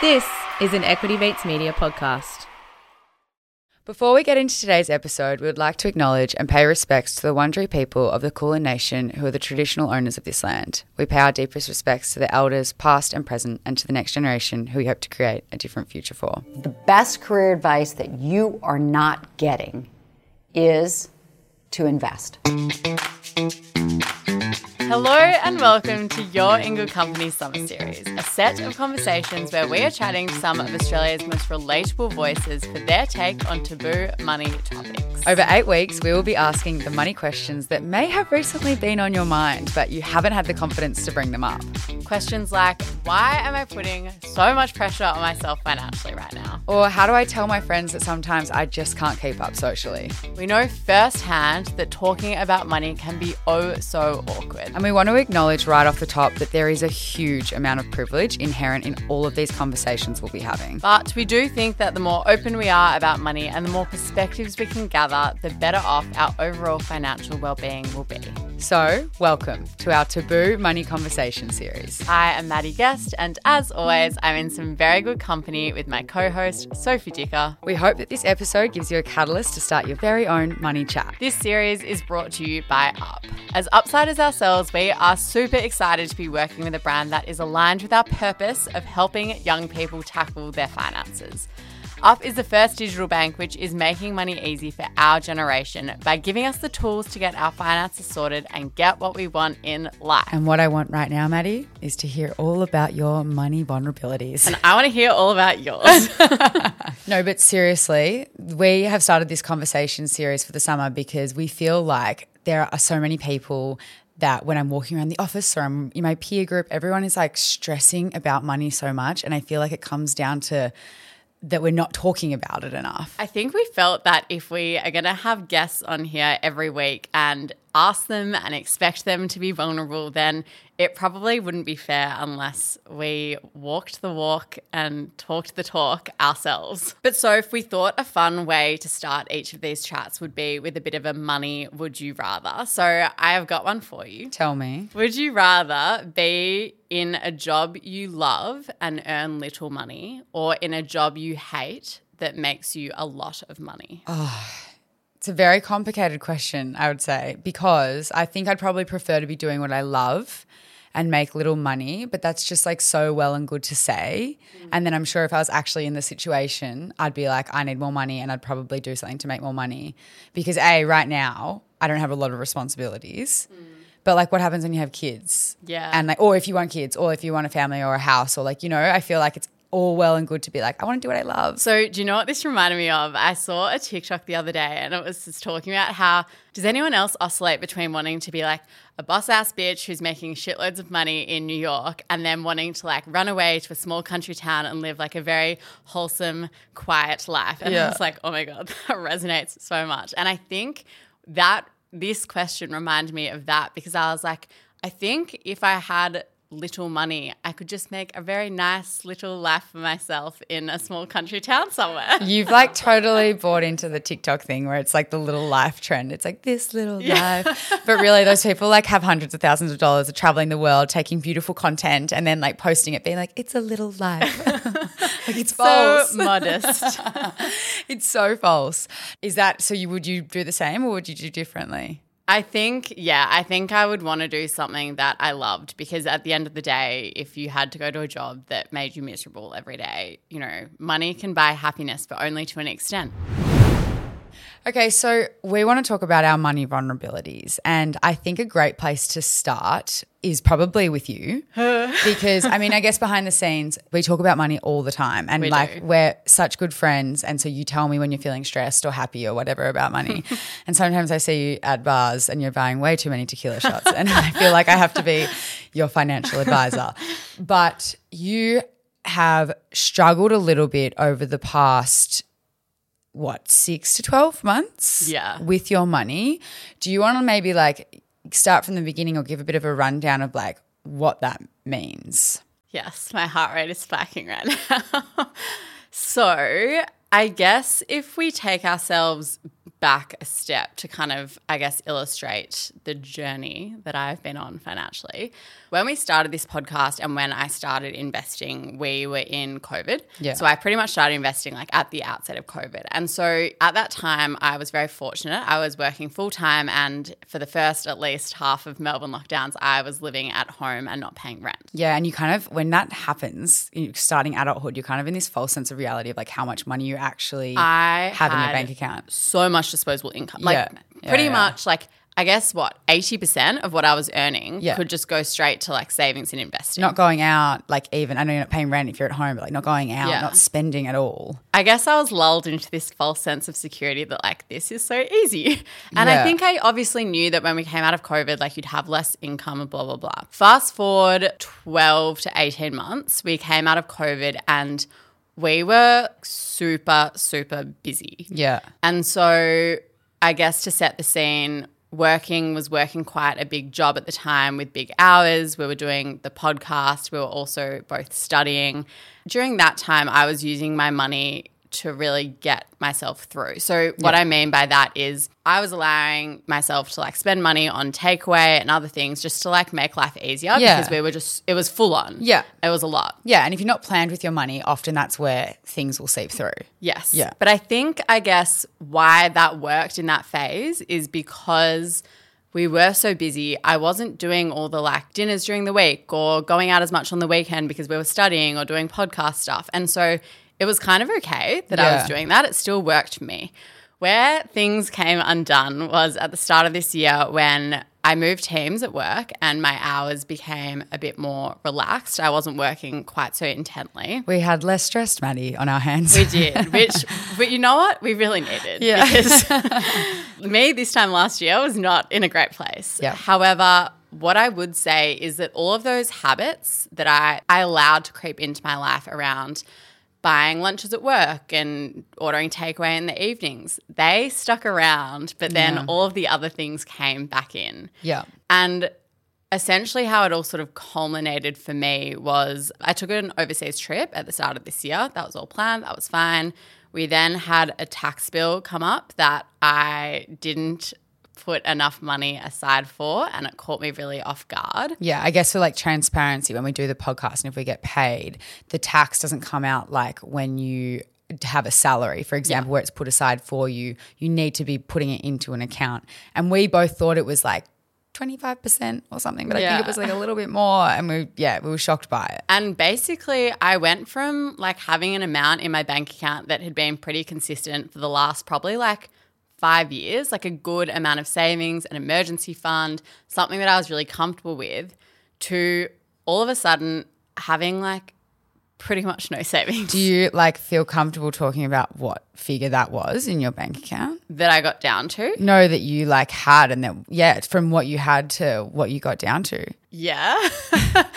This is an Equity Mates Media podcast. Before we get into today's episode, we would like to acknowledge and pay respects to the Wurundjeri people of the Kulin Nation who are the traditional owners of this land. We pay our deepest respects to the elders, past and present, and to the next generation who we hope to create a different future for. The best career advice that you are not getting is to invest. Hello and welcome to You're In Good Company Summer Series, a set of conversations where we are chatting to some of Australia's most relatable voices for their take on taboo money topics. Over eight weeks, we will be asking the money questions that may have recently been on your mind, but you haven't had the confidence to bring them up. Questions like, why am I putting so much pressure on myself financially right now? Or how do I tell my friends that sometimes I just can't keep up socially? We know firsthand that talking about money can be oh so awkward. And we want to acknowledge right off the top that there is a huge amount of privilege inherent in all of these conversations we'll be having. But we do think that the more open we are about money and the more perspectives we can gather, the better off our overall financial well-being will be. So, welcome to our Taboo Money Conversation series. I am Maddy Guest, and as always, I'm in some very good company with my co host, Sophie Dicker. We hope that this episode gives you a catalyst to start your very own money chat. This series is brought to you by Up. As Upsiders ourselves, we are super excited to be working with a brand that is aligned with our purpose of helping young people tackle their finances. Up is the first digital bank which is making money easy for our generation by giving us the tools to get our finances sorted and get what we want in life. And what I want right now, Maddy, is to hear all about your money vulnerabilities. And I want to hear all about yours. no, but seriously, we have started this conversation series for the summer because we feel like there are so many people that when I'm walking around the office or I'm in my peer group, everyone is like stressing about money so much. And I feel like it comes down to that we're not talking about it enough. I think we felt that if we are going to have guests on here every week and ask them and expect them to be vulnerable, then it probably wouldn't be fair unless we walked the walk and talked the talk ourselves. But so, if we thought a fun way to start each of these chats would be with a bit of a money would you rather. So, I have got one for you. Tell me. Would you rather be in a job you love and earn little money or in a job you hate that makes you a lot of money? Oh. It's a very complicated question, I would say, because I think I'd probably prefer to be doing what I love and make little money, but that's just like so well and good to say. Mm. And then I'm sure if I was actually in the situation, I'd be like, I need more money and I'd probably do something to make more money. Because A, right now, I don't have a lot of responsibilities. Mm. But like what happens when you have kids? Yeah. And like or if you want kids or if you want a family or a house or like, you know, I feel like it's all well and good to be like, I want to do what I love. So, do you know what this reminded me of? I saw a TikTok the other day and it was just talking about how does anyone else oscillate between wanting to be like a boss ass bitch who's making shitloads of money in New York and then wanting to like run away to a small country town and live like a very wholesome, quiet life? And yeah. I was like, oh my God, that resonates so much. And I think that this question reminded me of that because I was like, I think if I had little money, I could just make a very nice little life for myself in a small country town somewhere. You've like totally bought into the TikTok thing where it's like the little life trend. It's like this little yeah. life. But really those people like have hundreds of thousands of dollars, are traveling the world, taking beautiful content and then like posting it being like it's a little life. like it's so false. modest. it's so false. Is that so you would you do the same or would you do differently? I think, yeah, I think I would want to do something that I loved because at the end of the day, if you had to go to a job that made you miserable every day, you know, money can buy happiness, but only to an extent. Okay, so we want to talk about our money vulnerabilities. And I think a great place to start is probably with you. because, I mean, I guess behind the scenes, we talk about money all the time. And we like, do. we're such good friends. And so you tell me when you're feeling stressed or happy or whatever about money. and sometimes I see you at bars and you're buying way too many tequila shots. and I feel like I have to be your financial advisor. But you have struggled a little bit over the past what six to 12 months yeah. with your money? Do you want to maybe like start from the beginning or give a bit of a rundown of like what that means? Yes my heart rate is spiking right now. So i guess if we take ourselves back a step to kind of, I guess, illustrate the journey that I've been on financially. When we started this podcast and when I started investing, we were in COVID. Yeah. So I pretty much started investing like at the outset of COVID. And so at that time, I was very fortunate. I was working full time, and for the first at least half of Melbourne lockdowns, I was living at home and not paying rent. Yeah, and you kind of when that happens, starting adulthood, you're kind of in this false sense of reality of like how much money you actually I have in your bank account. so much disposable income. Like Yeah. Pretty yeah. much like I guess what, eighty percent of what I was earning Yeah. could just go straight to like savings and investing. Not going out, like even I know you're not paying rent if you're at home, but like not going out, Yeah. not spending at all. I guess I was lulled into this false sense of security that like this is so easy. And Yeah. I think I obviously knew that when we came out of COVID, like you'd have less income and blah, blah, blah. Fast forward 12 to 18 months, we came out of COVID and we were super, super busy. Yeah. And so I guess to set the scene, working was working quite a big job at the time with big hours. We were doing the podcast. We were also both studying. During that time, I was using my money to really get myself through. So what I mean by that is I was allowing myself to like spend money on takeaway and other things just to like make life easier Yeah. because we were just it was full on. Yeah. It was a lot. Yeah, and if you're not planned with your money, often that's where things will seep through. Yes. Yeah. But I think, I guess, why that worked in that phase is because we were so busy. I wasn't doing all the like dinners during the week or going out as much on the weekend because we were studying or doing podcast stuff. And so it was kind of okay that I was doing that. It still worked for me. Where things came undone was at the start of this year when I moved teams at work and my hours became a bit more relaxed. I wasn't working quite so intently. We had less stress, Maddy, on our hands. We did, which, but you know what? We really needed. Yeah. Because me this time last year was not in a great place. Yeah. However, what I would say is that all of those habits that I, I allowed to creep into my life around buying lunches at work and ordering takeaway in the evenings, they stuck around, but then Yeah. all of the other things came back in. yeah. And essentially, how it all sort of culminated for me was I took an overseas trip at the start of this year. That was all planned, that was fine. We then had a tax bill come up that I didn't put enough money aside for, and it caught me really off guard. Yeah, I guess for like transparency, when we do the podcast and if we get paid, the tax doesn't come out like when you have a salary, for example, where it's put aside for you. You need to be putting it into an account. And we both thought it was like 25% or something, but I think it was like a little bit more. And we, yeah, we were shocked by it. And basically, I went from like having an amount in my bank account that had been pretty consistent for the last probably like five years, like a good amount of savings, an emergency fund, something that I was really comfortable with, to all of a sudden having like pretty much no savings Do you like feel comfortable talking about what figure that was in your bank account? that I got down to. No, that you like had, and that, yeah, from what you had to what you got down to. Yeah,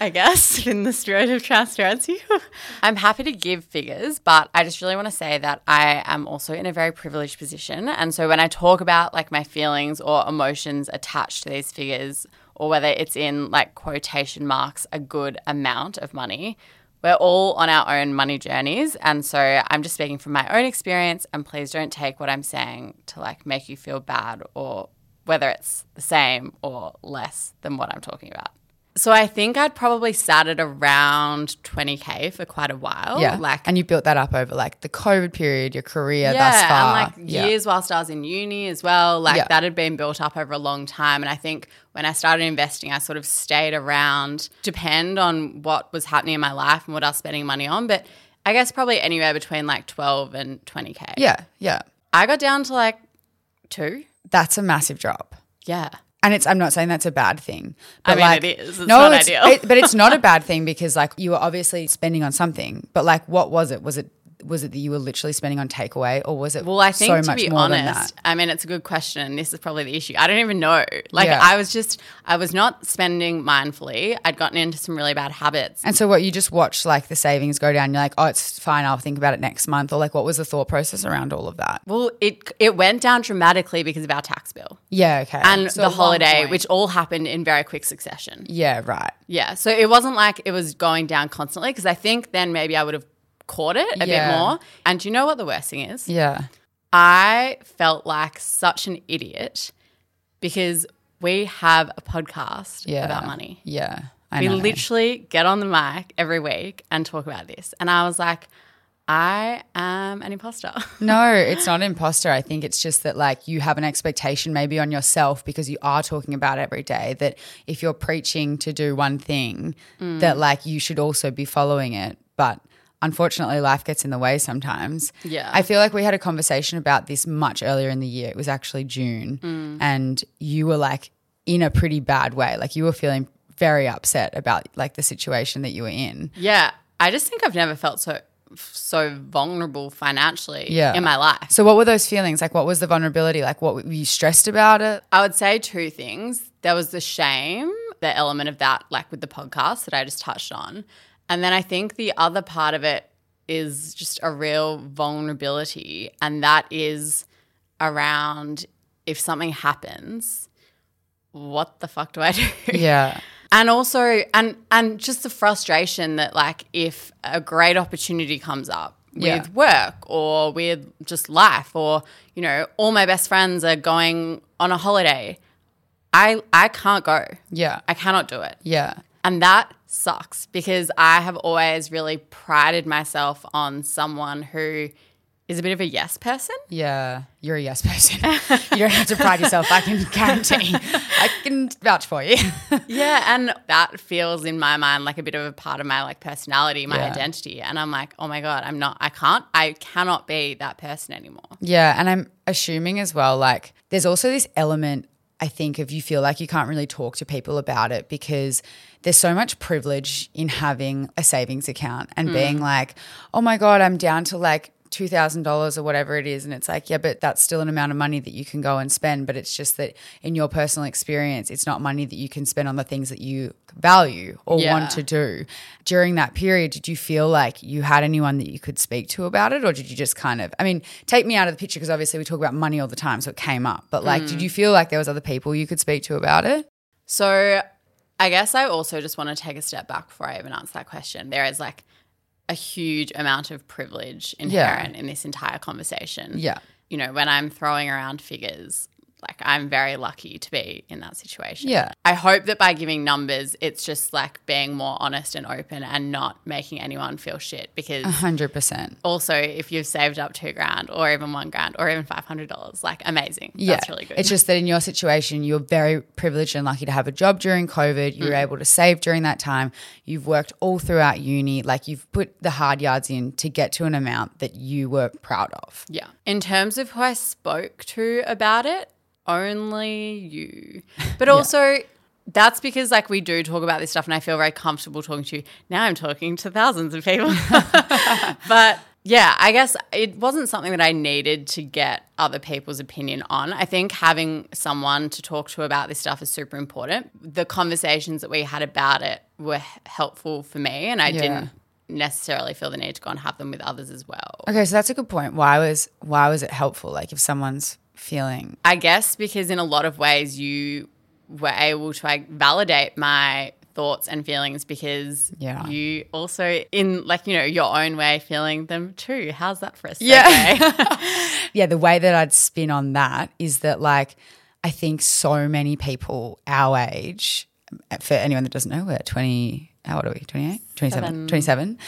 I guess in the spirit of transparency. I'm happy to give figures, but I just really want to say that I am also in a very privileged position. And so when I talk about like my feelings or emotions attached to these figures, or whether it's in like quotation marks, a good amount of money, we're all on our own money journeys. And so I'm just speaking from my own experience. And please don't take what I'm saying to like make you feel bad or whether it's the same or less than what I'm talking about. So I think I'd probably sat at around 20K for quite a while. Yeah, Like, and you built that up over like the COVID period, your career thus far. and like Yeah. years whilst I was in uni as well. Like Yeah. that had been built up over a long time. And I think when I started investing, I sort of stayed around, depend on what was happening in my life and what I was spending money on. But I guess probably anywhere between like 12 and 20K. Yeah, yeah. I got down to like two. That's a massive drop. Yeah. And it's I'm not saying that's a bad thing. I But mean, like, it is. It's no, not it's, ideal. it- but it's not a bad thing because like you were obviously spending on something. But like what was it? Was it was it that you were literally spending on takeaway or was it Well, I think so to be honest. I mean, it's a good question. This is probably the issue. I don't even know. Like, Yeah. I was just, I was not spending mindfully. I'd gotten into some really bad habits. And so what you just watched like the savings go down, you're like, oh it's fine, I'll think about it next month. Or like what was the thought process around all of that? Well, it it went down dramatically because of our tax bill Yeah, okay. and So the holiday, which all happened in very quick succession. Yeah, right. Yeah, so it wasn't like it was going down constantly because I think then maybe I would have caught it a Yeah. bit more. And do you know what the worst thing is? Yeah. I felt like such an idiot because we have a podcast Yeah. about money. Yeah. I We know. literally get on the mic every week and talk about this. And I was like, I am an imposter. No, it's not an imposter. I think it's just that like you have an expectation maybe on yourself because you are talking about it every day that if you're preaching to do one thing Mm. that like you should also be following it. But unfortunately life gets in the way sometimes. Yeah. I feel like we had a conversation about this much earlier in the year. It was actually June Mm. and you were like in a pretty bad way. Like you were feeling very upset about like the situation that you were in. yeah. I just think I've never felt so so vulnerable financially Yeah. in my life. So what were those feelings? Like what was the vulnerability? Like what were you stressed about it? I would say two things. There was the shame, the element of that, like with the podcast that I just touched on. And then I think the other part of it is just a real vulnerability. And that is around if something happens, what the fuck do I do? Yeah. and also and and just the frustration that like if a great opportunity comes up with Yeah. work or with just life or you know all my best friends are going on a holiday i i can't go Yeah. i cannot do it Yeah. And that sucks because i have always really prided myself on someone who is a bit of a yes person Yeah. You're a yes person. you don't have to pride yourself. I can guarantee. I can vouch for you. Yeah, and that feels in my mind like a bit of a part of my like personality, my Yeah. identity. And I'm like, oh my god, I'm not. I can't. I cannot be that person anymore. yeah. And I'm assuming as well, like, there's also this element, I think, of you feel like you can't really talk to people about it because there's so much privilege in having a savings account and hmm. being like, oh my God, I'm down to like, $2,000 or whatever it is. And it's like, yeah, but that's still an amount of money that you can go and spend. But it's just that in your personal experience, it's not money that you can spend on the things that you value or Yeah. want to do. During that period, did you feel like you had anyone that you could speak to about it? Or did you just kind of, I mean, take me out of the picture because obviously we talk about money all the time. So it came up. But like, did hmm. you feel like there was other people you could speak to about it? So I guess I also just want to take a step back before I even answer that question. There is like a huge amount of privilege inherent in this entire conversation. Yeah. You know, when I'm throwing around figures, like I'm very lucky to be in that situation. Yeah. I hope that by giving numbers, it's just like being more honest and open and not making anyone feel shit. Because 100%. also, if you've saved up two grand or even one grand or even $500, like amazing. Yeah. That's really good. It's just that in your situation, you're very privileged and lucky to have a job during COVID. You were Mm. able to save during that time. You've worked all throughout uni. Like you've put the hard yards in to get to an amount that you were proud of. Yeah. In terms of who I spoke to about it, only you. But also, that's because like we do talk about this stuff and I feel very comfortable talking to you. Now I'm talking to thousands of people. but yeah, I guess it wasn't something that I needed to get other people's opinion on. I think having someone to talk to about this stuff is super important. The conversations that we had about it were helpful for me and I Yeah. didn't necessarily feel the need to go and have them with others as well. Okay, so that's a good point. Why was why was it helpful? Like if someone's feeling I guess because in a lot of ways you were able to like validate my thoughts and feelings because Yeah. you also in like you know your own way feeling them too. How's that for us? Yeah. yeah, the way that I'd spin on that is that like I think so many people our age, for anyone that doesn't know, we're 20, how old are we? 28? 27. 27.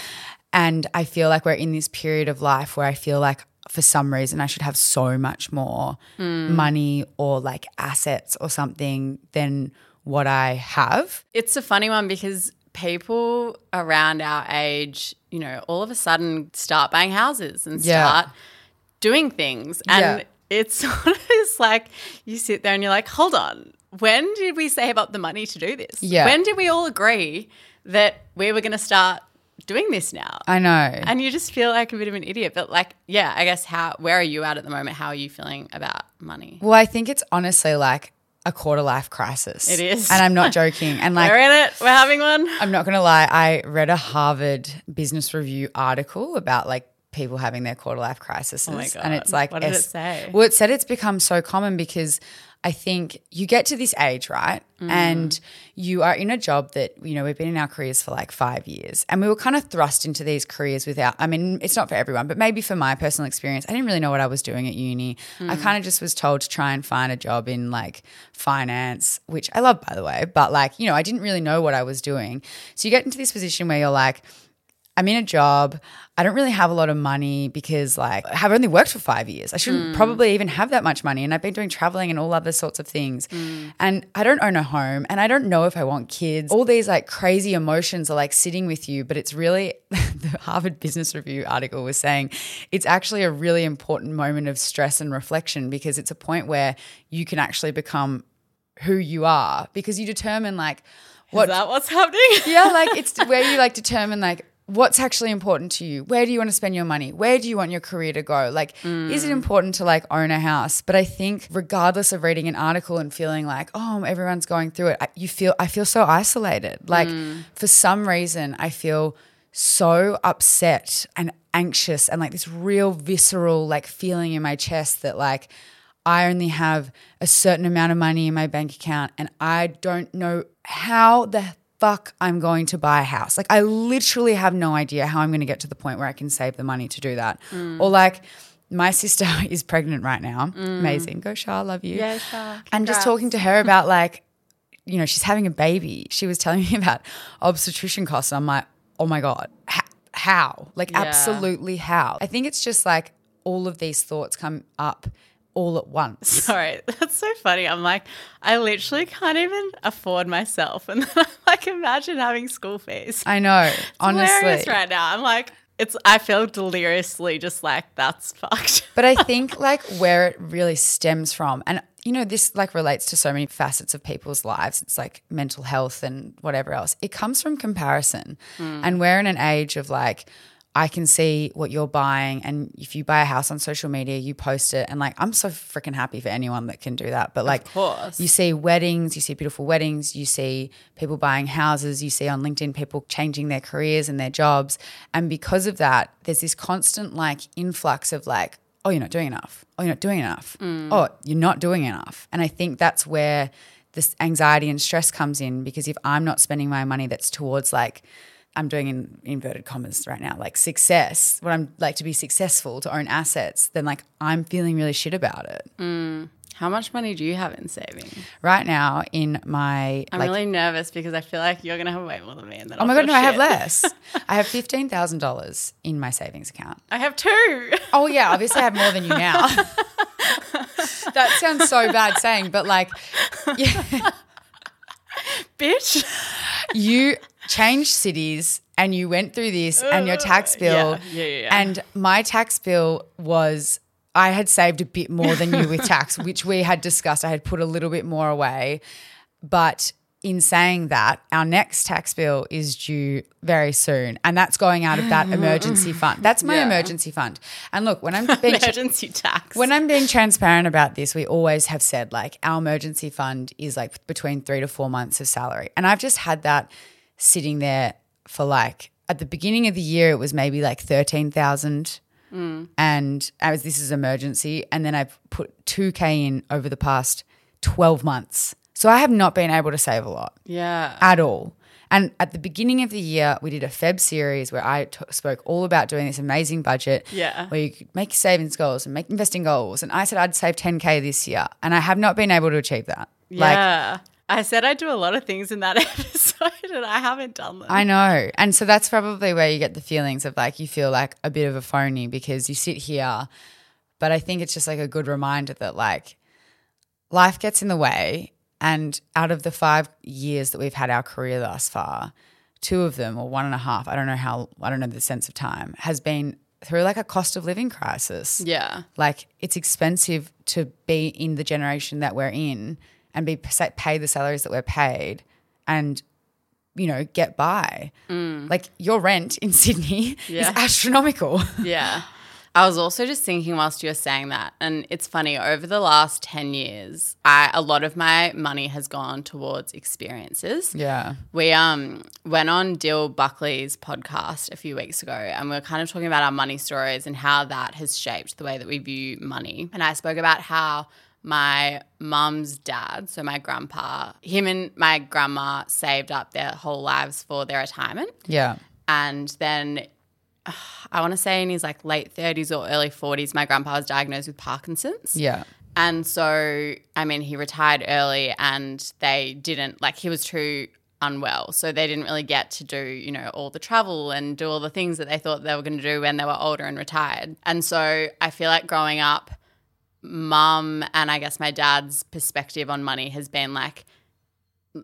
And I feel like we're in this period of life where I feel like for some reason I should have so much more hmm. money or like assets or something than what I have. it's a funny one because people around our age, you know, all of a sudden start buying houses and Yeah. start doing things. And Yeah. it's sort of it's like you sit there and you're like, hold on, when did we save up the money to do this? Yeah. When did we all agree that we were going to start doing this now? I know. and you just feel like a bit of an idiot. But like, yeah, I guess how where are you at at the moment? How are you feeling about money? well, I think it's honestly like a quarter life crisis. It is. And I'm not joking. And like We're in it. We're having one. I'm not going to lie. I read a Harvard Business Review article about like people having their quarter life crises. Oh my And it's like, What did it say? Well, it said it's become so common because I think you get to this age, right? And you are in a job that, you know, we've been in our careers for like five years and we were kind of thrust into these careers without, I mean, it's not for everyone, but maybe for my personal experience, I didn't really know what I was doing at uni. I kind of just was told to try and find a job in like finance, which I love, by the way, but like, you know, I didn't really know what I was doing. So you get into this position where you're like, I'm in a job. I don't really have a lot of money because, like, I've only worked for five years. I shouldn't mm. probably even have that much money. And I've been doing traveling and all other sorts of things. Mm. And I don't own a home and I don't know if I want kids. All these, like, crazy emotions are like sitting with you. But it's really, the Harvard Business Review article was saying it's actually a really important moment of stress and reflection because it's a point where you can actually become who you are because you determine, like, what Is that what's happening? yeah, like it's where you like determine like what's actually important to you. Where do you want to spend your money? Where do you want your career to go? Like, is it mm. important to like own a house? But I think regardless of reading an article and feeling like, oh, everyone's going through it, I, you feel I feel so isolated. Like mm. for some reason, I feel so upset and anxious and like this real visceral like feeling in my chest that like I only have a certain amount of money in my bank account and I don't know how the fuck I'm going to buy a house. Like I literally have no idea how I'm going to get to the point where I can save the money to do that. Mm. Or like my sister is pregnant right now. Mm. Amazing. Go Shah, love you. Yeah, Shah. And just talking to her about like, you know, she's having a baby. She was telling me about obstetrician costs. I'm like, oh my God, how? how? Like, Yeah. absolutely how? I think it's just like all of these thoughts come up all at once. Sorry, that's so funny. I'm like, I literally can't even afford myself, and then I like imagine having school fees. I know, Hilarious honestly. right now. I'm like, it's. I feel deliriously just like that's fucked. But I think like where it really stems from, and you know, this like relates to so many facets of people's lives. It's like mental health and whatever else. It comes from comparison. Hmm. And we're in an age of like, I can see what you're buying. And if you buy a house on social media, you post it. And like, I'm so freaking happy for anyone that can do that. But like, you see weddings, you see beautiful weddings, you see people buying houses, you see on LinkedIn people changing their careers and their jobs. And because of that, there's this constant like influx of like, oh, you're not doing enough. Oh, you're not doing enough. Mm. Oh, you're not doing enough. And I think that's where this anxiety and stress comes in because if I'm not spending my money that's towards like, I'm doing in inverted commas right now, like success, what I'm like to be successful, to own assets, then like I'm feeling really shit about it. Mm. How much money do you have in savings? Right now in my I'm like really nervous because I feel like you're gonna have way more than me, and then Oh my god, no, I have less. I have fifteen thousand dollars in my savings account. I have two. Oh yeah, obviously I have more than you now. that sounds so bad saying, but like yeah, Bitch. you changed cities and you went through this and your tax bill Uh, yeah, yeah, yeah. and my tax bill was I had saved a bit more than you with tax, which we had discussed. I had put a little bit more away. But in saying that, our next tax bill is due very soon. And that's going out of that emergency fund. That's my Yeah. emergency fund. And look, when I'm being Emergency tax. when I'm being transparent about this, we always have said like our emergency fund is like between three to four months of salary. And I've just had that sitting there for like at the beginning of the year, it was maybe like 13,000. Mm. And I was, this is emergency. And then I've put 2K in over the past 12 months. So I have not been able to save a lot yeah. at all. And at the beginning of the year, we did a Feb series where I t- spoke all about doing this amazing budget. Yeah. Where you could make savings goals and make investing goals. And I said I'd save 10K this year. And I have not been able to achieve that. Like, yeah. I said I'd do a lot of things in that episode, and I haven't done them. I know. And so that's probably where you get the feelings of like you feel like a bit of a phony because you sit here. But I think it's just like a good reminder that like life gets in the way. And out of the five years that we've had our career thus far, two of them or one and a half, I don't know how, I don't know the sense of time, has been through like a cost of living crisis. yeah. Like it's expensive to be in the generation that we're in and be pay the salaries that we're paid and you know get by. Like your rent in Sydney Yeah. is astronomical. Yeah. I was also just thinking whilst you were saying that, and it's funny, over the last 10 years, I, a lot of my money has gone towards experiences. yeah. We um went on Dill Buckley's podcast a few weeks ago and we were kind of talking about our money stories and how that has shaped the way that we view money. And I spoke about how my mum's dad, so my grandpa, him and my grandma saved up their whole lives for their retirement. Yeah. And then uh, I want to say in his like late 30s or early 40s, my grandpa was diagnosed with Parkinson's. Yeah. And so, I mean, he retired early and they didn't, like, he was too unwell. So they didn't really get to do, you know, all the travel and do all the things that they thought they were going to do when they were older and retired. And so I feel like growing up, mum and I guess my dad's perspective on money has been like,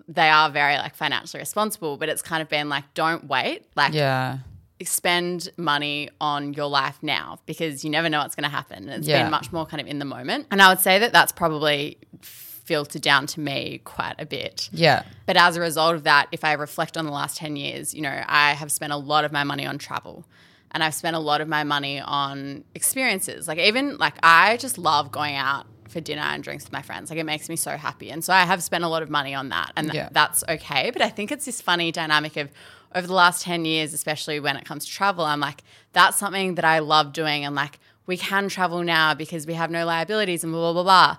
they are very like financially responsible, but it's kind of been like, don't wait. Like, Yeah. spend money on your life now because you never know what's going to happen. It's Yeah. been much more kind of in the moment. And I would say that that's probably filtered down to me quite a bit. Yeah. But as a result of that, if I reflect on the last 10 years, you know, I have spent a lot of my money on travel and I've spent a lot of my money on experiences. Like, even like, I just love going out for dinner and drinks with my friends. Like, it makes me so happy. And so I have spent a lot of money on that and th- Yeah. that's okay. But I think it's this funny dynamic of, over the last 10 years, especially when it comes to travel, I'm like, that's something that I love doing. And like, we can travel now because we have no liabilities and blah, blah, blah, blah.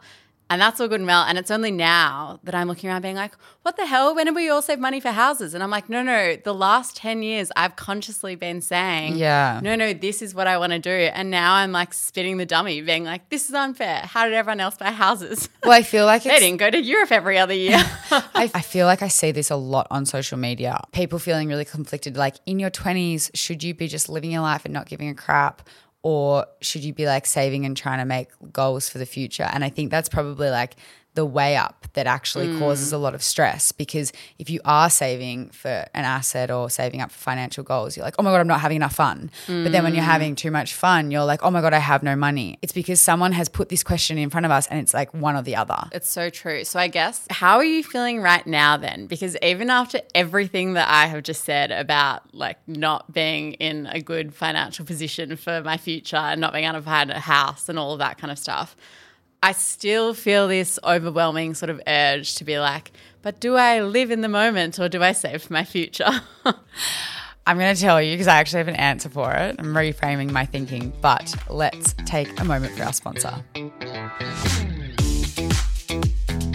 And that's all good and well. And it's only now that I'm looking around being like, what the hell? When did we all save money for houses? And I'm like, no, no, the last 10 years I've consciously been saying, Yeah. no, no, this is what I want to do. And now I'm like spitting the dummy, being like, this is unfair. How did everyone else buy houses? Well, I feel like they it's, didn't go to Europe every other year. I, I feel like I see this a lot on social media. People feeling really conflicted. Like in your 20s, should you be just living your life and not giving a crap? Or should you be like saving and trying to make goals for the future? And I think that's probably like the way up that actually mm. causes a lot of stress because if you are saving for an asset or saving up for financial goals, you're like, oh my God, I'm not having enough fun. But then when you're mm. having too much fun, you're like, oh my God, I have no money. It's because someone has put this question in front of us and it's like one or the other. It's so true. So I guess how are you feeling right now then? Because even after everything that I have just said about like not being in a good financial position for my future and not being able to find a house and all of that kind of stuff, I still feel this overwhelming sort of urge to be like, but do I live in the moment or do I save for my future? I'm going to tell you because I actually have an answer for it. I'm reframing my thinking, but let's take a moment for our sponsor.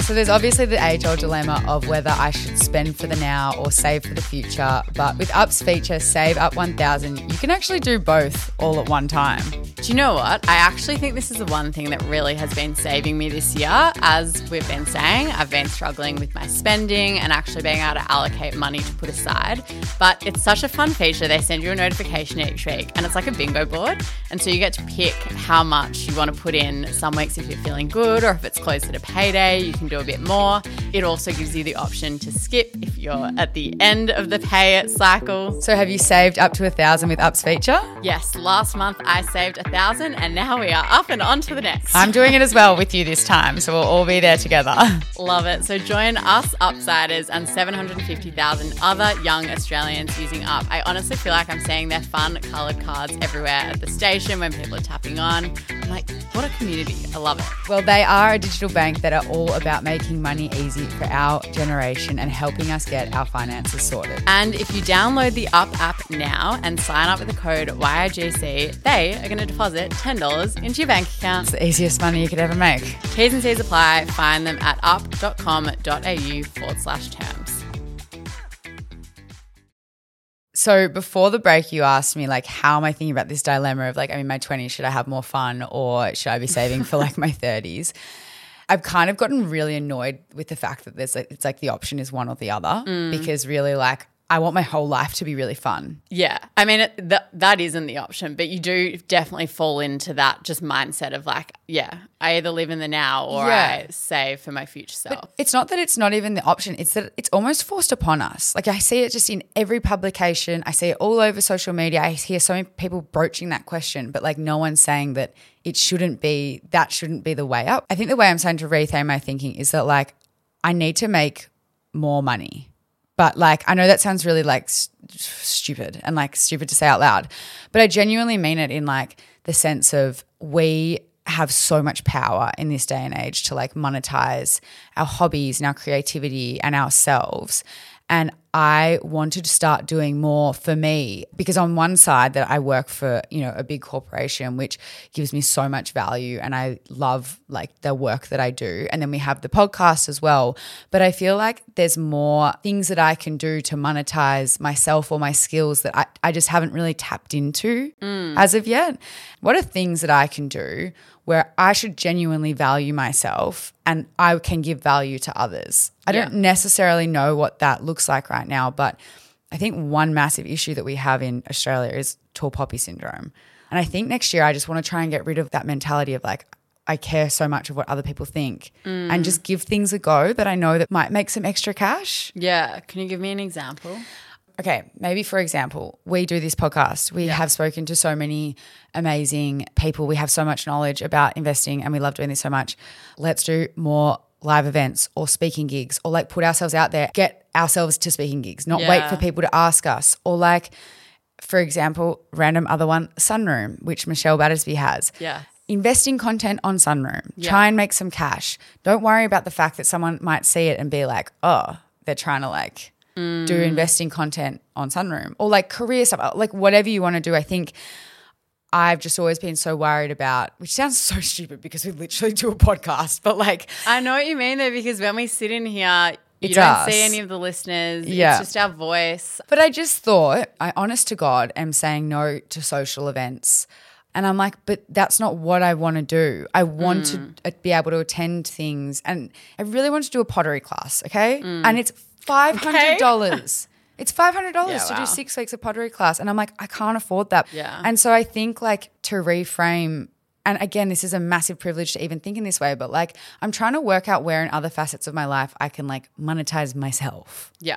So there's obviously the age-old dilemma of whether I should spend for the now or save for the future. But with Up's feature, Save Up 1000, you can actually do both all at one time. Do you know what? I actually think this is the one thing that really has been saving me this year. As we've been saying, I've been struggling with my spending and actually being able to allocate money to put aside. But it's such a fun feature. They send you a notification each week and it's like a bingo board. And so you get to pick how much you want to put in some weeks if you're feeling good or if it's closer to payday, you can do a bit more. It also gives you the option to skip if you're at the end of the pay cycle. So have you saved up to a thousand with Up's feature? Yes, last month I saved a thousand and now we are up and on to the next. I'm doing it as well with you this time, so we'll all be there together. Love it. So join us, Upsiders, and 750,000 other young Australians using Up. I honestly feel like I'm seeing their fun coloured cards everywhere at the station when people are tapping on. I'm like, what a community. I love it. Well, they are a digital bank that are all about making money easy for our generation and helping us get our finances sorted. And if you download the Up app now and sign up with the code YIGC, they are going to deposit $10 into your bank account. It's the easiest money you could ever make. T's and C's apply. Find them at up.com.au forward slash terms. So before the break, you asked me like, how am I thinking about this dilemma of like, I'm in my 20s, should I have more fun or should I be saving for like my 30s? I've kind of gotten really annoyed with the fact that there's like, it's like the option is one or the other mm. because really like I want my whole life to be really fun. Yeah. I mean, it, th- that isn't the option, but you do definitely fall into that just mindset of like, yeah, I either live in the now or Yeah. I save for my future self. It's not that it's not even the option, it's that it's almost forced upon us. Like I see it just in every publication, I see it all over social media. I hear so many people broaching that question, but like no one's saying that it shouldn't be, that shouldn't be the way up. I think the way I'm starting to rethink my thinking is that like I need to make more money. But like, I know that sounds really like s- stupid and like stupid to say out loud, but I genuinely mean it in like the sense of we have so much power in this day and age to like monetize our hobbies and our creativity and ourselves. And I wanted to start doing more for me because on one side that I work for, you know, a big corporation which gives me so much value and I love like the work that I do. And then we have the podcast as well. But I feel like there's more things that I can do to monetize myself or my skills that I, I just haven't really tapped into mm. as of yet. What are things that I can do where I should genuinely value myself and I can give value to others? I don't necessarily know what that looks like right now, but I think one massive issue that we have in Australia is tall poppy syndrome. And I think next year I just want to try and get rid of that mentality of like, I care so much of what other people think and just give things a go that I know that might make some extra cash. Yeah. Can you give me an example? Okay, maybe for example, we do this podcast. We have spoken to so many amazing people. We have so much knowledge about investing and we love doing this so much. Let's do more live events or speaking gigs or like put ourselves out there, get ourselves to speaking gigs, not wait for people to ask us. Or like, for example, random other one, Sunroom, which Michelle Battersby has. Yeah. Invest in content on Sunroom. Yeah. Try and make some cash. Don't worry about the fact that someone might see it and be like, oh, they're trying to like Mm. do investing content on Sunroom or like career stuff, like whatever you want to do. I think I've just always been so worried about, which sounds so stupid because we literally do a podcast, but like, I know what you mean though, because when we sit in here, you It's don't us. see any of the listeners. Yeah. It's just our voice. But I just thought, I honest to God am saying no to social events. And I'm like, but that's not what I want to do. I want to uh, be able to attend things. And I really want to do a pottery class, okay? And it's $500. It's $500 to wow. do six weeks of pottery class. And I'm like, I can't afford that. Yeah. And so I think like to reframe and again, this is a massive privilege to even think in this way, but like I'm trying to work out where in other facets of my life I can like monetize myself. Yeah.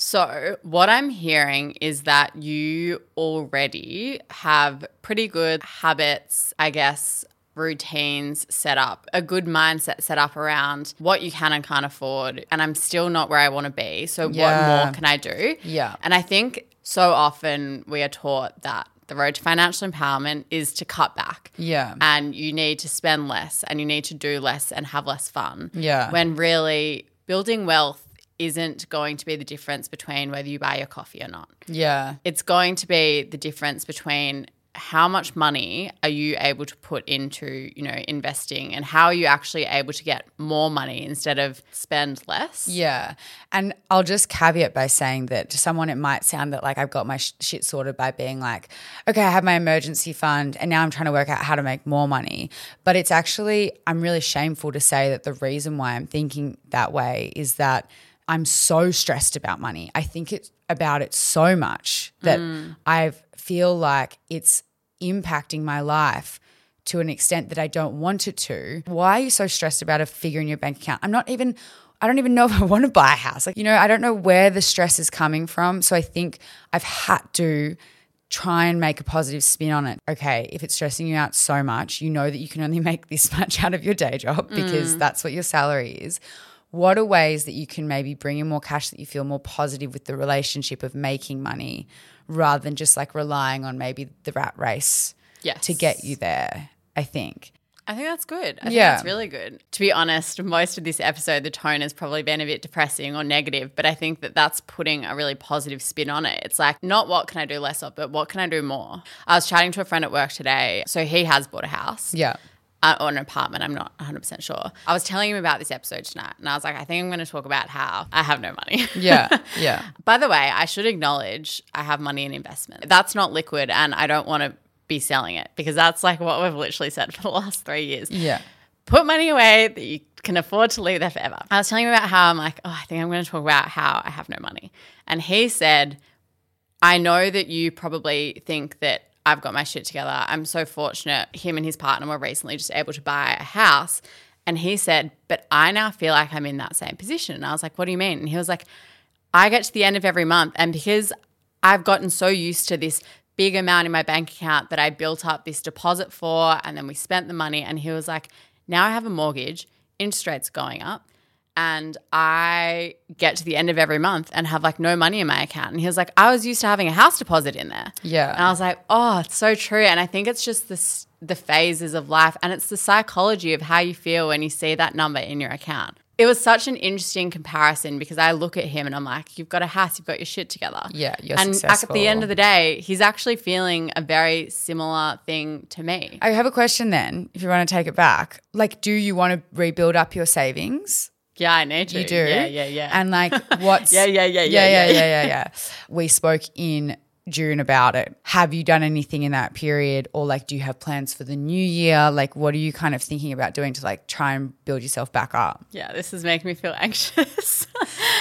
So, what I'm hearing is that you already have pretty good habits, I guess, routines set up, a good mindset set up around what you can and can't afford. And I'm still not where I want to be. So, Yeah. what more can I do? Yeah. And I think so often we are taught that the road to financial empowerment is to cut back. Yeah. And you need to spend less and you need to do less and have less fun. Yeah. When really building wealth isn't going to be the difference between whether you buy your coffee or not. Yeah. It's going to be the difference between how much money are you able to put into, you know, investing and how are you actually able to get more money instead of spend less? Yeah. And I'll just caveat by saying that to someone, it might sound that like I've got my sh- shit sorted by being like, okay, I have my emergency fund and now I'm trying to work out how to make more money. But it's actually, I'm really shameful to say that the reason why I'm thinking that way is that I'm so stressed about money. I think it's about it so much that mm. I feel like it's impacting my life to an extent that I don't want it to. Why are you so stressed about a figure in your bank account? I'm not even I don't even know if I want to buy a house. Like, you know, I don't know where the stress is coming from. So I think I've had to try and make a positive spin on it. Okay, if it's stressing you out so much, you know that you can only make this much out of your day job because mm. that's what your salary is. What are ways that you can maybe bring in more cash that you feel more positive with the relationship of making money rather than just like relying on maybe the rat race Yes. to get you there, I think. I think that's good. I think Yeah. that's really good. To be honest, most of this episode, the tone has probably been a bit depressing or negative, but I think that that's putting a really positive spin on it. It's like, not what can I do less of, but what can I do more? I was chatting to a friend at work today. So he has bought a house. Yeah. Uh, or an apartment, I'm not 100% sure. I was telling him about this episode tonight, and I was like, I think I'm going to talk about how I have no money. Yeah. Yeah. By the way, I should acknowledge I have money in investment. That's not liquid, and I don't want to be selling it because that's like what we've literally said for the last three years. Yeah. Put money away that you can afford to leave there forever. I was telling him about how I'm like, oh, I think I'm going to talk about how I have no money. And he said, I know that you probably think that I've got my shit together. I'm so fortunate. Him and his partner were recently just able to buy a house. And he said, but I now feel like I'm in that same position. And I was like, what do you mean? And he was like, I get to the end of every month, and because I've gotten so used to this big amount in my bank account that I built up this deposit for, and then we spent the money. And he was like, Now I have a mortgage, interest rates going up, and I get to the end of every month and have like no money in my account. And he was like, I was used to having a house deposit in there. Yeah. And I was like, Oh, it's so true. And I think it's just this the phases of life and it's the psychology of how you feel when you see that number in your account. it was such an interesting comparison because I look at him and I'm like, you've got a house, you've got your shit together. Yeah, you're and at the end of the day, he's actually feeling a very similar thing to me. I have a question then, if you want to take it back. Like, do you want to rebuild up your savings? Yeah, I need to. You do. Yeah, yeah, yeah. And like, what's Yeah, yeah, yeah, yeah, yeah, yeah, yeah. yeah, yeah, yeah. We spoke in June about it. Have you done anything in that period, or like, do you have plans for the new year? Like, what are you kind of thinking about doing to like try and build yourself back up? yeah, this is making me feel anxious.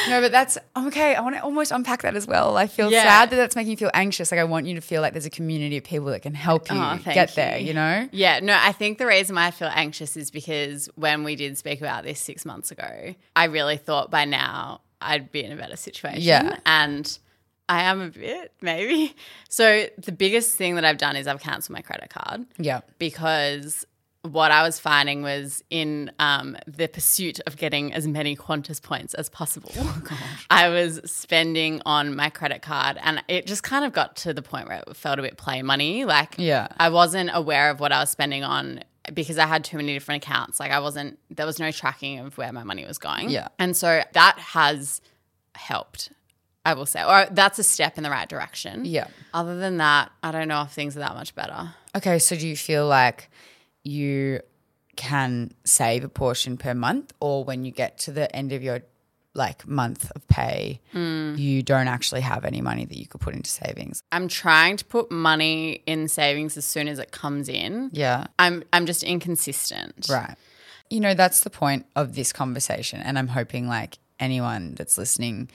No, but that's okay. I want to almost unpack that as well. I feel Yeah. sad that that's making you feel anxious. Like, I want you to feel like there's a community of people that can help you Oh, get there. you. You know? Yeah, no, I think the reason why I feel anxious is because when we did speak about this six months ago, I really thought by now I'd be in a better situation. Yeah. And I am a bit, maybe. So the biggest thing that I've done is I've cancelled my credit card Yeah. because what I was finding was in um, the pursuit of getting as many Qantas points as possible, I was spending on my credit card, and it just kind of got to the point where it felt a bit play money. Like, Yeah. I wasn't aware of what I was spending on because I had too many different accounts. Like, I wasn't, there was no tracking of where my money was going. Yeah. And so that has helped. I will say, or that's a step in the right direction. Yeah. Other than that, I don't know if things are that much better. Okay, so do you feel like you can save a portion per month, or when you get to the end of your like month of pay, hmm. you don't actually have any money that you could put into savings? I'm trying to put money in savings as soon as it comes in. Yeah, I'm I'm just inconsistent. right. You know, that's the point of this conversation, and I'm hoping like anyone that's listening.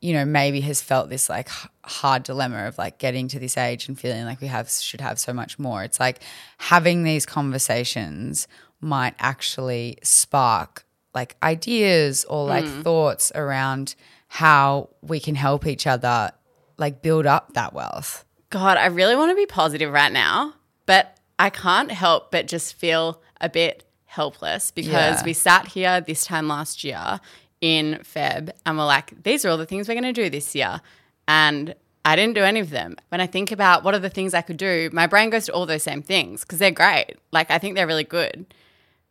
You know, maybe has felt this like hard dilemma of like getting to this age and feeling like we have should have so much more. It's like having these conversations might actually spark like ideas or like hmm. thoughts around how we can help each other like build up that wealth. God, I really want to be positive right now, but I can't help but just feel a bit helpless because Yeah. we sat here this time last year in Feb and we're like, these are all the things we're going to do this year. And I didn't do any of them. When I think about what are the things I could do, my brain goes to all those same things because they're great. Like, I think they're really good.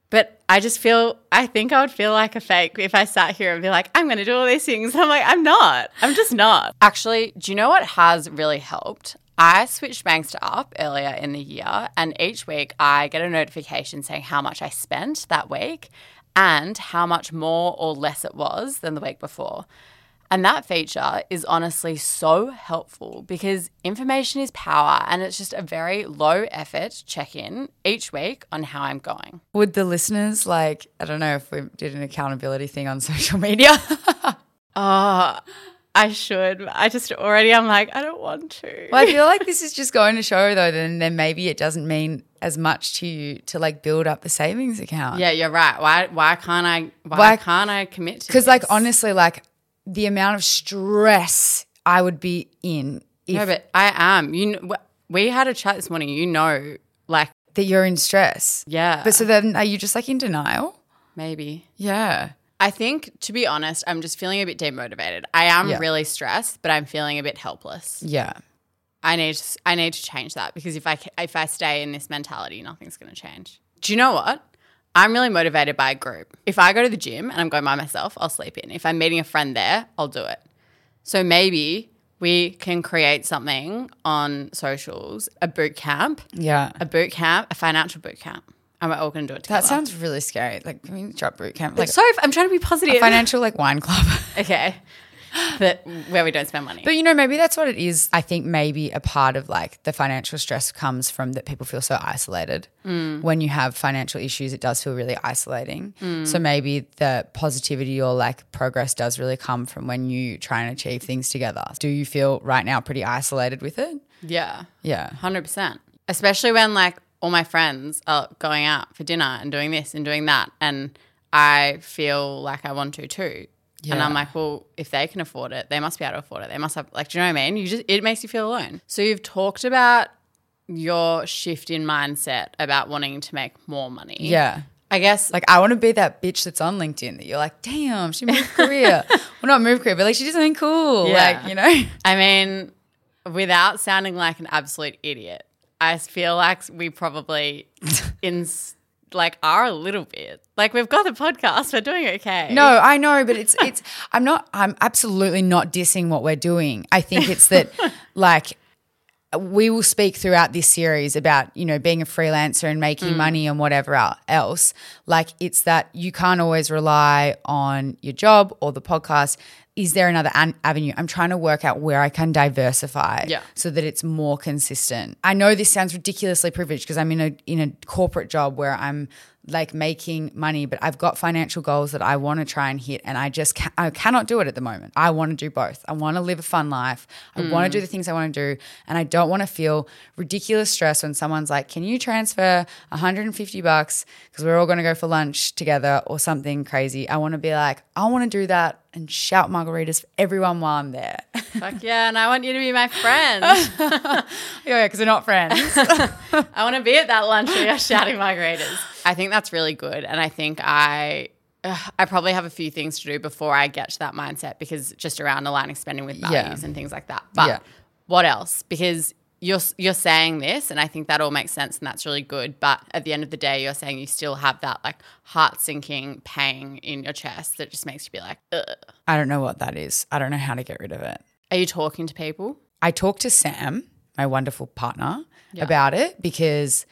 But I just feel, I think I would feel like a fake if I sat here and be like, I'm going to do all these things. I'm like, I'm not. I'm just not. Actually, do you know what has really helped? I switched banks to Up earlier in the year, and each week I get a notification saying how much I spent that week and how much more or less it was than the week before. And that feature is honestly so helpful because information is power and it's just a very low effort check in each week on how I'm going. Would the listeners like I don't know if we did an accountability thing on social media? Oh, I should. I just already, I'm like, I don't want to. well, I feel like this is just going to show though then then maybe it doesn't mean as much to you to like build up the savings account. Yeah, you're right. Why why can't I why, Why- can't I commit to Because like honestly, like the amount of stress I would be in if No, but I am. You know, we had a chat this morning. You know, like that you're in stress. yeah, But so then are you just like in denial? maybe. Yeah. I think to be honest, I'm just feeling a bit demotivated. I am Yeah. really stressed, but I'm feeling a bit helpless. Yeah. I need to, I need to change that because if I if I stay in this mentality, nothing's going to change. Do you know what? I'm really motivated by a group. If I go to the gym and I'm going by myself, I'll sleep in. If I'm meeting a friend there, I'll do it. So maybe we can create something on socials, a boot camp, Yeah. a boot camp, a financial boot camp, and oh, we're all going to do it together. That sounds really scary. Like can we drop boot camp? Like so. I'm trying to be positive. financial like wine club. okay, but where we don't spend money. But you know, maybe that's what it is. I think maybe a part of like the financial stress comes from that people feel so isolated. Mm. When you have financial issues, it does feel really isolating. Mm. So maybe the positivity or like progress does really come from when you try and achieve things together. Do you feel right now pretty isolated with it? yeah. Yeah. Hundred percent. Especially when like all my friends are going out for dinner and doing this and doing that, and I feel like I want to too. And I'm like, well, if they can afford it, they must be able to afford it. They must have like, do you know what I mean? You just it makes you feel alone. So you've talked about your shift in mindset about wanting to make more money. Yeah. I guess Like I want to be that bitch that's on LinkedIn that you're like, damn, she moved career. well, not moved career, but like she did something cool. Yeah. Like, you know? I mean, without sounding like an absolute idiot, I feel like we probably in like are a little bit. Like we've got the podcast, we're doing okay. No, I know, but it's it's I'm not I'm absolutely not dissing what we're doing. I think it's that like we will speak throughout this series about, you know, being a freelancer and making mm. money and whatever else. Like it's that you can't always rely on your job or the podcast. Is there another an- avenue? I'm trying to work out where I can diversify Yeah. so that it's more consistent. I know this sounds ridiculously privileged because I'm in a in a corporate job where I'm like making money, but I've got financial goals that I want to try and hit, and I just ca- I cannot do it at the moment. I want to do both. I want to live a fun life. I mm. want to do the things I want to do, and I don't want to feel ridiculous stress when someone's like, "Can you transfer 150 bucks because we're all going to go for lunch together or something crazy?" I want to be like, I want to do that and shout margaritas for everyone while I'm there. Fuck yeah, and I want you to be my friend. Oh, yeah, because we're not friends. I want to be at that lunch where you're shouting margaritas. I think that's really good. And I think I. ugh, I probably have a few things to do before I get to that mindset because just around aligning spending with Yeah. values and things like that. But Yeah. what else? Because you're you're saying this, and I think that all makes sense, and that's really good. But at the end of the day, you're saying you still have that like heart sinking pain in your chest that just makes you be like, Ugh. I don't know what that is. I don't know how to get rid of it. are you talking to people? I talked to Sam, my wonderful partner, about it because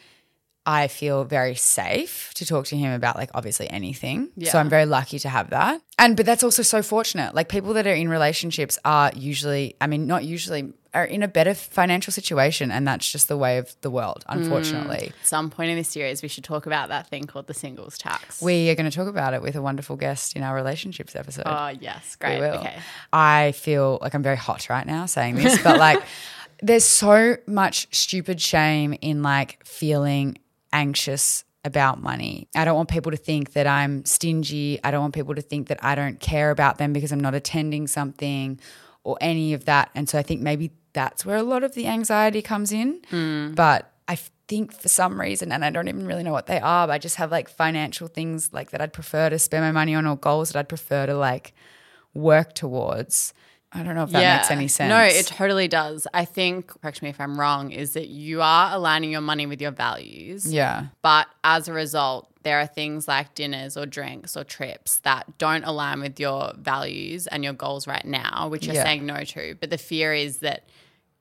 I feel very safe to talk to him about like obviously anything. So I'm very lucky to have that. And but that's also so fortunate. Like people that are in relationships are usually, I mean, not usually are in a better financial situation and that's just the way of the world, mm. unfortunately. At some point in this series, we should talk about that thing called the singles tax. We are going to talk about it with a wonderful guest in our relationships episode. oh yes, We great. will. Okay. I feel like I'm very hot right now saying this, but like there's so much stupid shame in like feeling anxious about money. I don't want people to think that I'm stingy. I don't want people to think that I don't care about them because I'm not attending something or any of that. And so I think maybe that's where a lot of the anxiety comes in. Hmm. But I think for some reason, and I don't even really know what they are, but I just have like financial things like that I'd prefer to spend my money on or goals that I'd prefer to like work towards. I don't know if that makes any sense. No, it totally does. I think, correct me if I'm wrong, is that you are aligning your money with your values. yeah. But as a result, there are things like dinners or drinks or trips that don't align with your values and your goals right now, which you're Yeah. saying no to. But the fear is that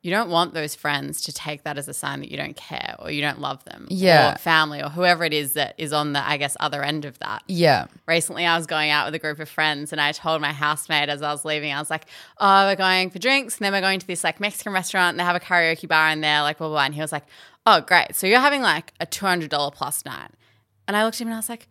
you don't want those friends to take that as a sign that you don't care or you don't love them. Yeah. Or family or whoever it is that is on the, I guess, other end of that Yeah. recently I was going out with a group of friends and I told my housemate as I was leaving, I was like, oh, we're going for drinks and then we're going to this like Mexican restaurant and they have a karaoke bar in there, like blah, blah, blah. And he was like, oh, great. So you're having like a $200 plus night. And I looked at him and I was like,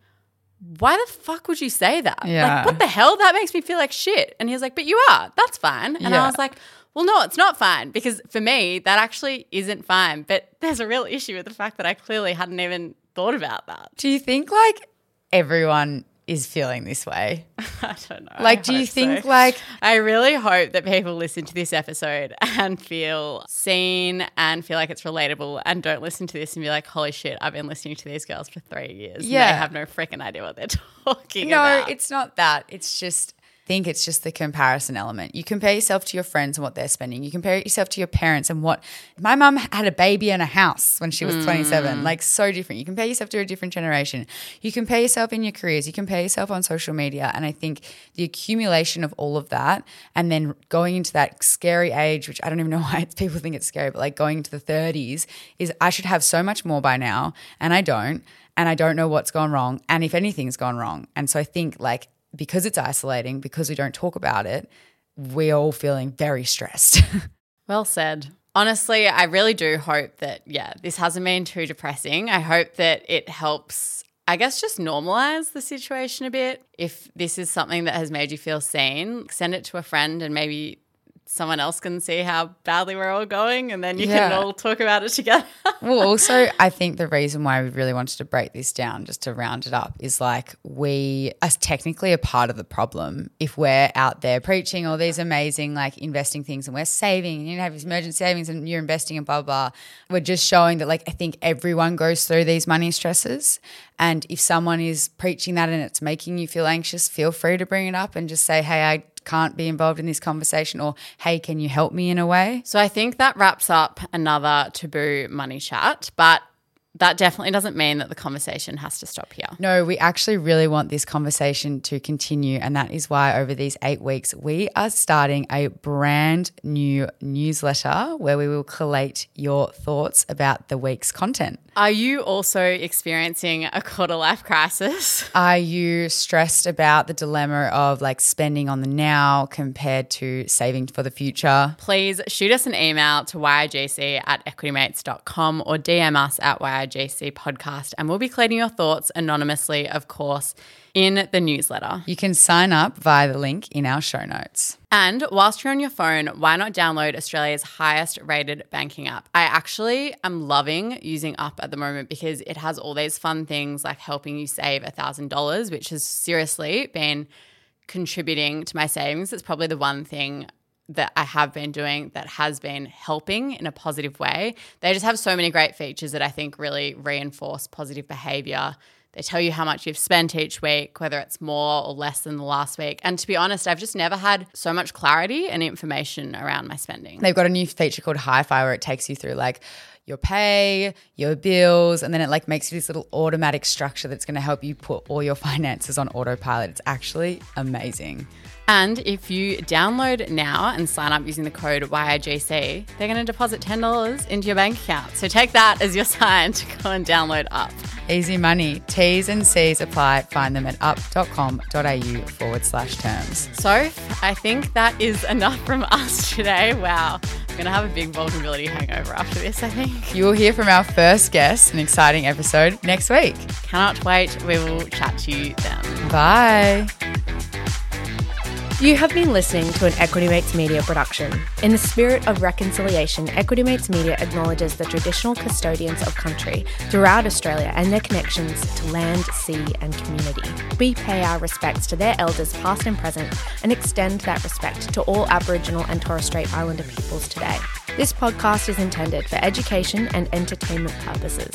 why the fuck would you say that? Yeah. Like, what the hell? That makes me feel like shit. And he was like, but you are. That's fine. And Yeah. I was like, well, no, it's not fine because for me, that actually isn't fine. But there's a real issue with the fact that I clearly hadn't even thought about that. Do you think like everyone is feeling this way? I don't know. Like, I do you think so. like I really hope that people listen to this episode and feel seen and feel like it's relatable and don't listen to this and be like, holy shit, I've been listening to these girls for three years. Yeah. And they have no freaking idea what they're talking No, about. it's not that. It's just think it's just the comparison element. You compare yourself to your friends and what they're spending. You compare yourself to your parents and what my mum had a baby and a house when she was 27. Mm. Like so different. You compare yourself to a different generation. You compare yourself in your careers. You compare yourself on social media. And I think the accumulation of all of that and then going into that scary age, which I don't even know why people think it's scary, but like going into the 30s is I should have so much more by now and I don't. And I don't know what's gone wrong and if anything's gone wrong. And so I think like because it's isolating, because we don't talk about it, we're all feeling very stressed. Well said. Honestly, I really do hope that, yeah, this hasn't been too depressing. I hope that it helps, I guess, just normalize the situation a bit. If this is something that has made you feel seen, send it to a friend and maybe someone else can see how badly we're all going and then you can all talk about it together. well, also, I think the reason why we really wanted to break this down, just to round it up, is like we are technically a part of the problem. If we're out there preaching all these amazing, like investing things and we're saving, and you have these emergency savings and you're investing and blah, blah, we're just showing that, like, I think everyone goes through these money stresses. And if someone is preaching that and it's making you feel anxious, feel free to bring it up and just say, hey, I can't be involved in this conversation or hey can you help me in a way So I think that wraps up another taboo money chat. But that definitely doesn't mean that the conversation has to stop here. No, we actually really want this conversation to continue. And that is why over these eight weeks, we are starting a brand new newsletter where we will collate your thoughts about the week's content. Are you also experiencing a quarter life crisis? Are you stressed about the dilemma of like spending on the now compared to saving for the future? Please shoot us an email to yigc at equitymates.com or DM us at yigc podcast and we'll be collating your thoughts anonymously, of course, in the newsletter. You can sign up via the link in our show notes. And whilst you're on your phone, why not download Australia's highest rated banking app? I actually am loving using Up at the moment because it has all these fun things like helping you save $1,000, which has seriously been contributing to my savings. It's probably the one thing that I have been doing that has been helping in a positive way. They just have so many great features that I think really reinforce positive behavior. They tell you how much you've spent each week, whether it's more or less than the last week. And to be honest, I've just never had so much clarity and information around my spending. They've got a new feature called Hi-Fi where it takes you through like your pay, your bills, and then it like makes you this little automatic structure that's going to help you put all your finances on autopilot. It's actually amazing. And if you download now and sign up using the code YIGC, they're going to deposit $10 into your bank account. So take that as your sign to go and download Up. Easy money. T's and C's apply. Find them at up.com.au forward slash terms. So I think that is enough from us today. Wow. I'm going to have a big vulnerability hangover after this, I think. You will hear from our first guest, an exciting episode next week. Cannot wait. We will chat to you then. Bye. You have been listening to an Equity Mates Media production. In the spirit of reconciliation, Equity Mates Media acknowledges the traditional custodians of country throughout Australia and their connections to land, sea, and community. We pay our respects to their elders, past and present, and extend that respect to all Aboriginal and Torres Strait Islander peoples today. This podcast is intended for education and entertainment purposes.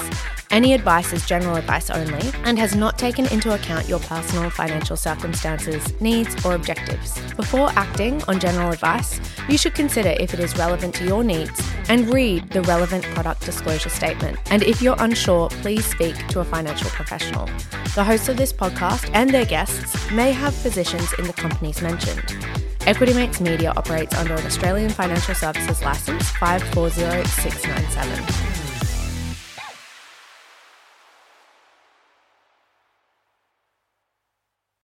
Any advice is general advice only and has not taken into account your personal financial circumstances, needs, or objectives. Before acting on general advice, you should consider if it is relevant to your needs and read the relevant product disclosure statement. And if you're unsure, please speak to a financial professional. The hosts of this podcast and their guests may have positions in the companies mentioned. Equity Mates Media operates under an Australian Financial Services Licence 540697.